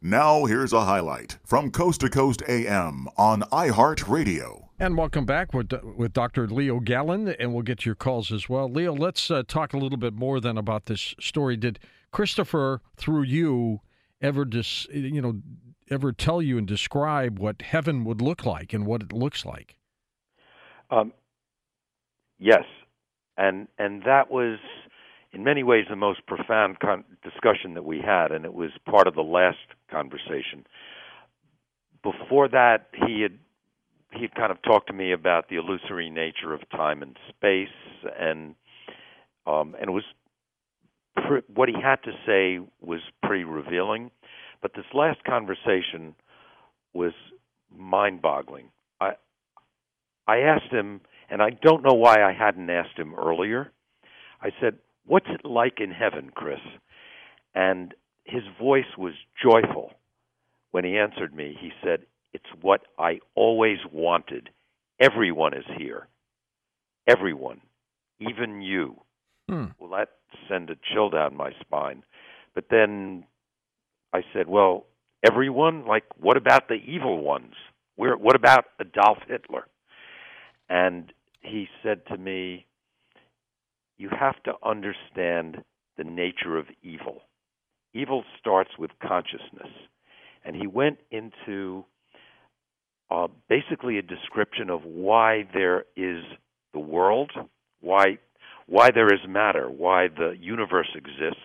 Now, here's a highlight from Coast to Coast AM on iHeartRadio. And welcome back with, with Dr. Leo Galland, and we'll get your calls as well. Leo, let's uh, talk a little bit more then about this story. Did Christopher, through you, ever dis, you know, ever tell you and describe what heaven would look like and what it looks like? Um, yes, and and that was in many ways the most profound con- discussion that we had, and it was part of the last conversation. Before that, he had he had kind of talked to me about the illusory nature of time and space, and um, and it was pre- what he had to say was pretty revealing. But this last conversation was mind-boggling. I I asked him, and I don't know why I hadn't asked him earlier. I said, What's it like in heaven, Chris? And his voice was joyful when he answered me. He said, It's what I always wanted. Everyone is here. Everyone, even you. Hmm. Well, that sent a chill down my spine. But then I said, Well, everyone? Like, what about the evil ones? Where, what about Adolf Hitler? And he said to me, you have to understand the nature of evil. Evil starts with consciousness. And he went into uh, basically a description of why there is the world, why why there is matter, why the universe exists,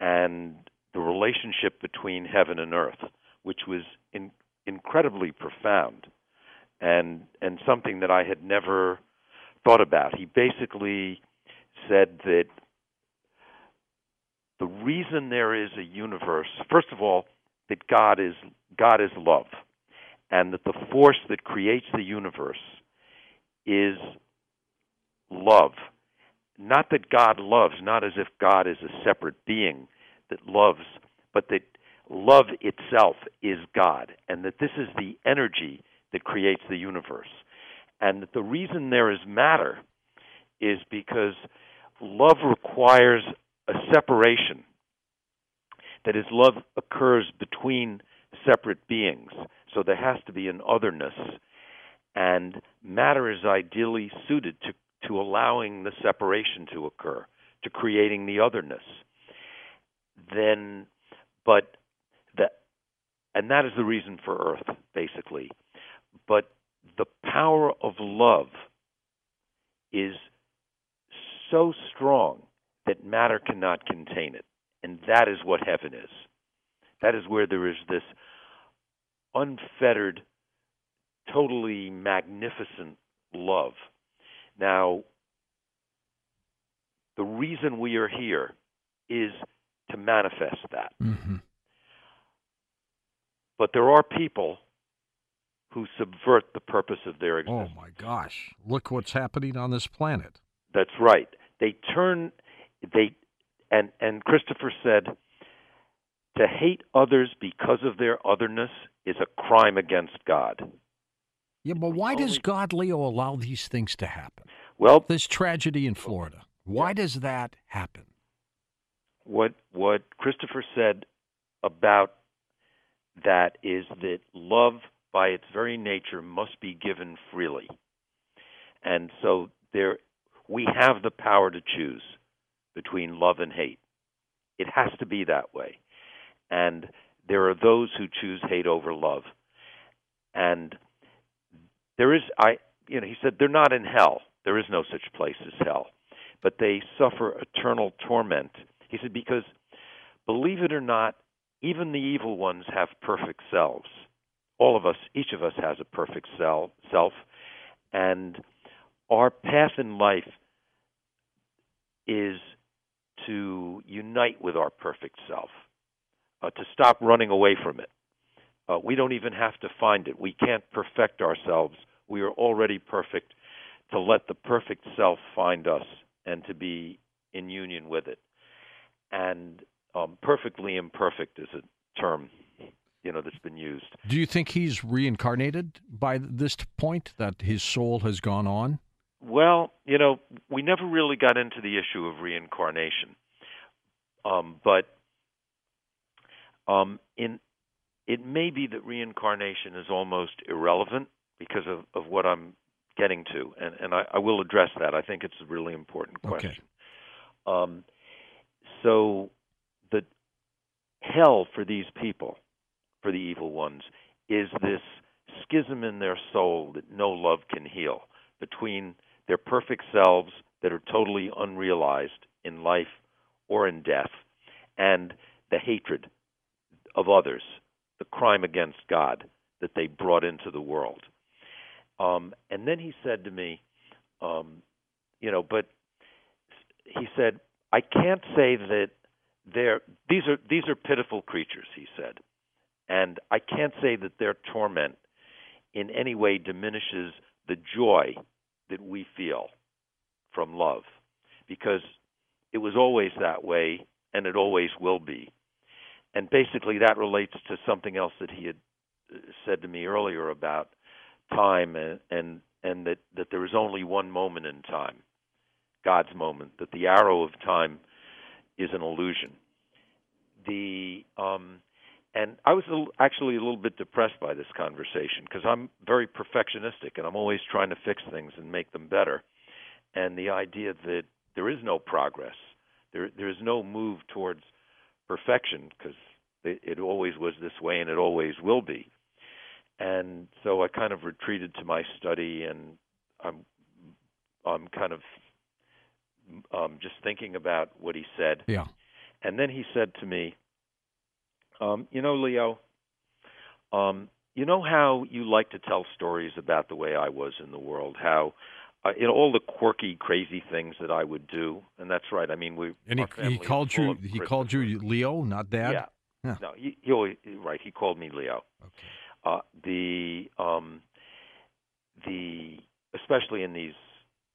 and the relationship between heaven and earth, which was in, incredibly profound and and something that I had never thought about. He basically said that the reason there is a universe, first of all, that God is God is love, and that the force that creates the universe is love. Not that God loves, not as if God is a separate being that loves, but that love itself is God, and that this is the energy that creates the universe. And that the reason there is matter is because love requires a separation. That is, love occurs between separate beings. So there has to be an otherness. And matter is ideally suited to, to allowing the separation to occur, to creating the otherness. Then, but that, and that is the reason for Earth, basically. But the power of love is so strong that matter cannot contain it. And that is what heaven is. That is where there is this unfettered, totally magnificent love. Now, the reason we are here is to manifest that. Mm-hmm. But there are people who subvert the purpose of their existence. Oh my gosh! Look what's happening on this planet. That's right. They turn they and and Christopher said to hate others because of their otherness is a crime against God. Yeah, but why does God, Leo, allow these things to happen? Well, This tragedy in Florida. Why does that happen? what what Christopher said about that is that love by its very nature must be given freely. And so there we have the power to choose between love and hate. It has to be that way. And there are those who choose hate over love. And there is I you know, he said they're not in hell. There is no such place as hell. But they suffer eternal torment. He said because believe it or not, even the evil ones have perfect selves. All of us, each of us has a perfect self, self and our path in life is to unite with our perfect self, uh, to stop running away from it, Uh, we don't even have to find it. We can't perfect ourselves. We are already perfect. To let the perfect self find us and to be in union with it. And um, perfectly imperfect is a term you know that's been used. Do you think he's reincarnated by this point that his soul has gone on? Well, you know, we never really got into the issue of reincarnation, um, but um, in it may be that reincarnation is almost irrelevant because of, of what I'm getting to, and, and I, I will address that. I think it's a really important question. Okay. Um, so the hell for these people, for the evil ones, is this schism in their soul that no love can heal between their perfect selves that are totally unrealized in life or in death, and the hatred of others, the crime against God that they brought into the world. Um, and then he said to me, um, you know, but he said, I can't say that they're these are these are pitiful creatures, he said, and I can't say that their torment in any way diminishes the joy that we feel from love, because it was always that way, and it always will be. And basically, that relates to something else that he had uh, said to me earlier about time and and and that that there is only one moment in time god's moment that the arrow of time is an illusion the um and i was actually a little bit depressed by this conversation because i'm very perfectionistic and i'm always trying to fix things and make them better and the idea that there is no progress there there is no move towards perfection because it, it always was this way and it always will be and so I kind of retreated to my study, and I'm I'm kind of um, just thinking about what he said. Yeah. And then he said to me, um, "You know, Leo, um, you know how you like to tell stories about the way I was in the world, how." Uh, in all the quirky, crazy things that I would do, and that's right. I mean, we and he, he called you. He called you Leo, not Dad. Yeah. yeah. No, he, he always right. He called me Leo. Okay uh, the um, the especially in these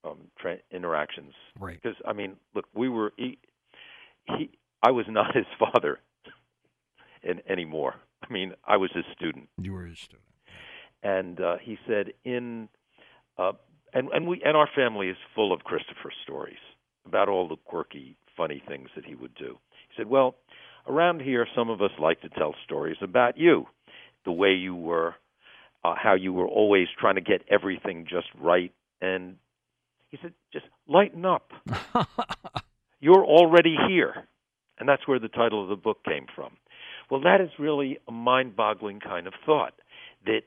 um, tra- interactions, right? Because I mean, look, we were he, he I was not his father in, anymore. I mean, I was his student. You were his student. And uh, he said, in uh, and and we and our family is full of Christopher stories about all the quirky, funny things that he would do. He said, well, around here, some of us like to tell stories about you the way you were, uh, how you were always trying to get everything just right. And he said, just lighten up. You're already here. And that's where the title of the book came from. Well, that is really a mind boggling kind of thought that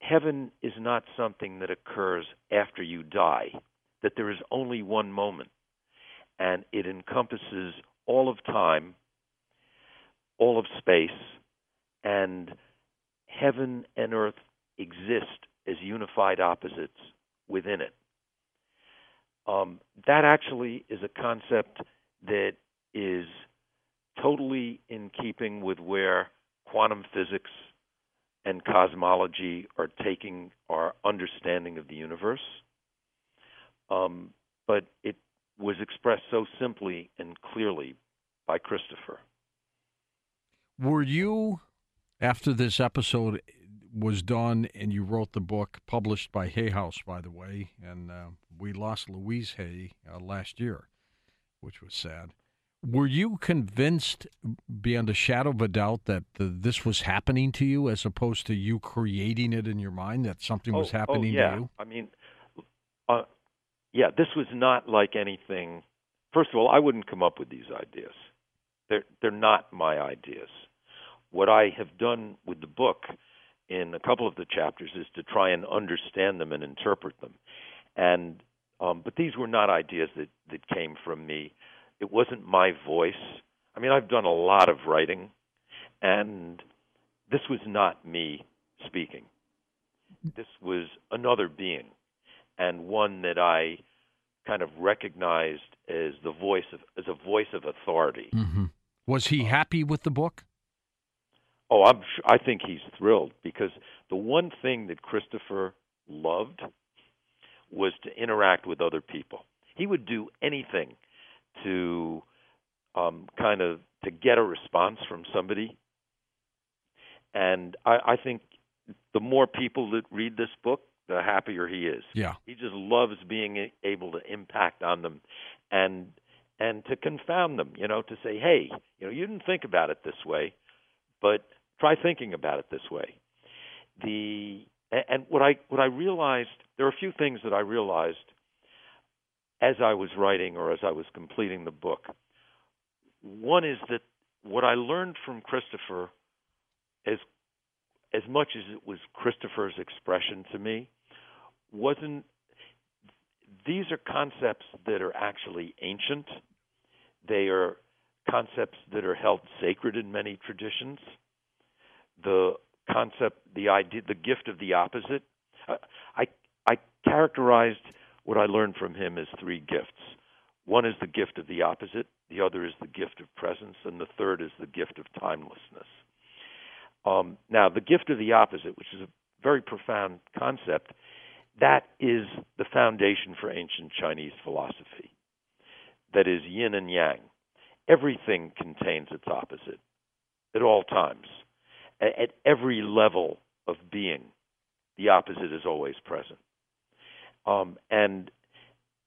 heaven is not something that occurs after you die, that there is only one moment, and it encompasses all of time, all of space, and heaven and earth exist as unified opposites within it. Um, that actually is a concept that is totally in keeping with where quantum physics and cosmology are taking our understanding of the universe. Um, but it was expressed so simply and clearly by Christopher. Were you after this episode was done and you wrote the book published by Hay House, by the way, and uh, we lost Louise Hay uh, last year, which was sad. Were you convinced beyond a shadow of a doubt that the, this was happening to you as opposed to you creating it in your mind, that something oh, was happening oh, yeah. to you? I mean, uh, yeah, this was not like anything. First of all, I wouldn't come up with these ideas. They're, they're not my ideas what I have done with the book in a couple of the chapters is to try and understand them and interpret them. And um, but these were not ideas that that came from me. It wasn't my voice. I mean, I've done a lot of writing, and this was not me speaking. This was another being, and one that I kind of recognized as the voice of as a voice of authority. Mm-hmm. Was he happy with the book? Oh, I'm. I think he's thrilled because the one thing that Christopher loved was to interact with other people. He would do anything to um, kind of to get a response from somebody. And I, I think the more people that read this book, the happier he is. Yeah. He just loves being able to impact on them and and to confound them, you know, to say, "Hey, you know, you didn't think about it this way, but try thinking about it this way." The and what I what I realized, there are a few things that I realized as I was writing or as I was completing the book. One is that what I learned from Christopher as as much as it was Christopher's expression to me wasn't these are concepts that are actually ancient. They are concepts that are held sacred in many traditions. The concept, the idea, the gift of the opposite. I I characterized what I learned from him is three gifts. One is the gift of the opposite, the other is the gift of presence, and the third is the gift of timelessness. Um, now, the gift of the opposite, which is a very profound concept, that is the foundation for ancient Chinese philosophy. That is yin and yang. Everything contains its opposite at all times. At every level of being, the opposite is always present. Um, and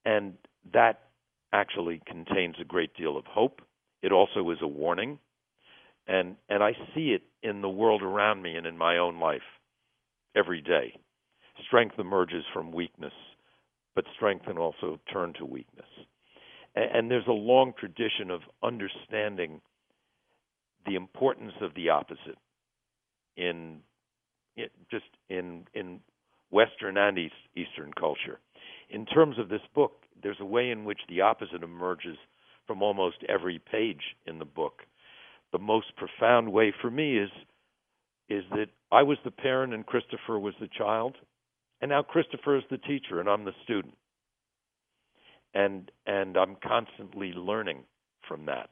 and that actually contains a great deal of hope. It also is a warning, and and I see it in the world around me and in my own life every day. Strength emerges from weakness, but strength can also turn to weakness. And, and there's a long tradition of understanding the importance of the opposite in, in just in in Western and East, Eastern culture. In terms of this book, there's a way in which the opposite emerges from almost every page in the book. The most profound way for me is is that I was the parent and Christopher was the child, and now Christopher is the teacher and I'm the student. And and I'm constantly learning from that.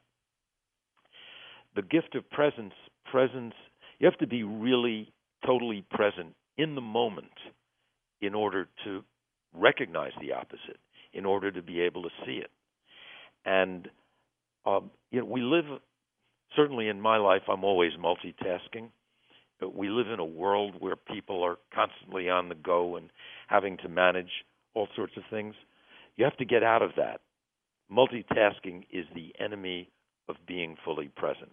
The gift of presence, presence, you have to be really totally present in the moment in order to recognize the opposite, in order to be able to see it. And um, you know, we live certainly in my life. I'm always multitasking. But we live in a world where people are constantly on the go and having to manage all sorts of things. You have to get out of that. Multitasking is the enemy of being fully present.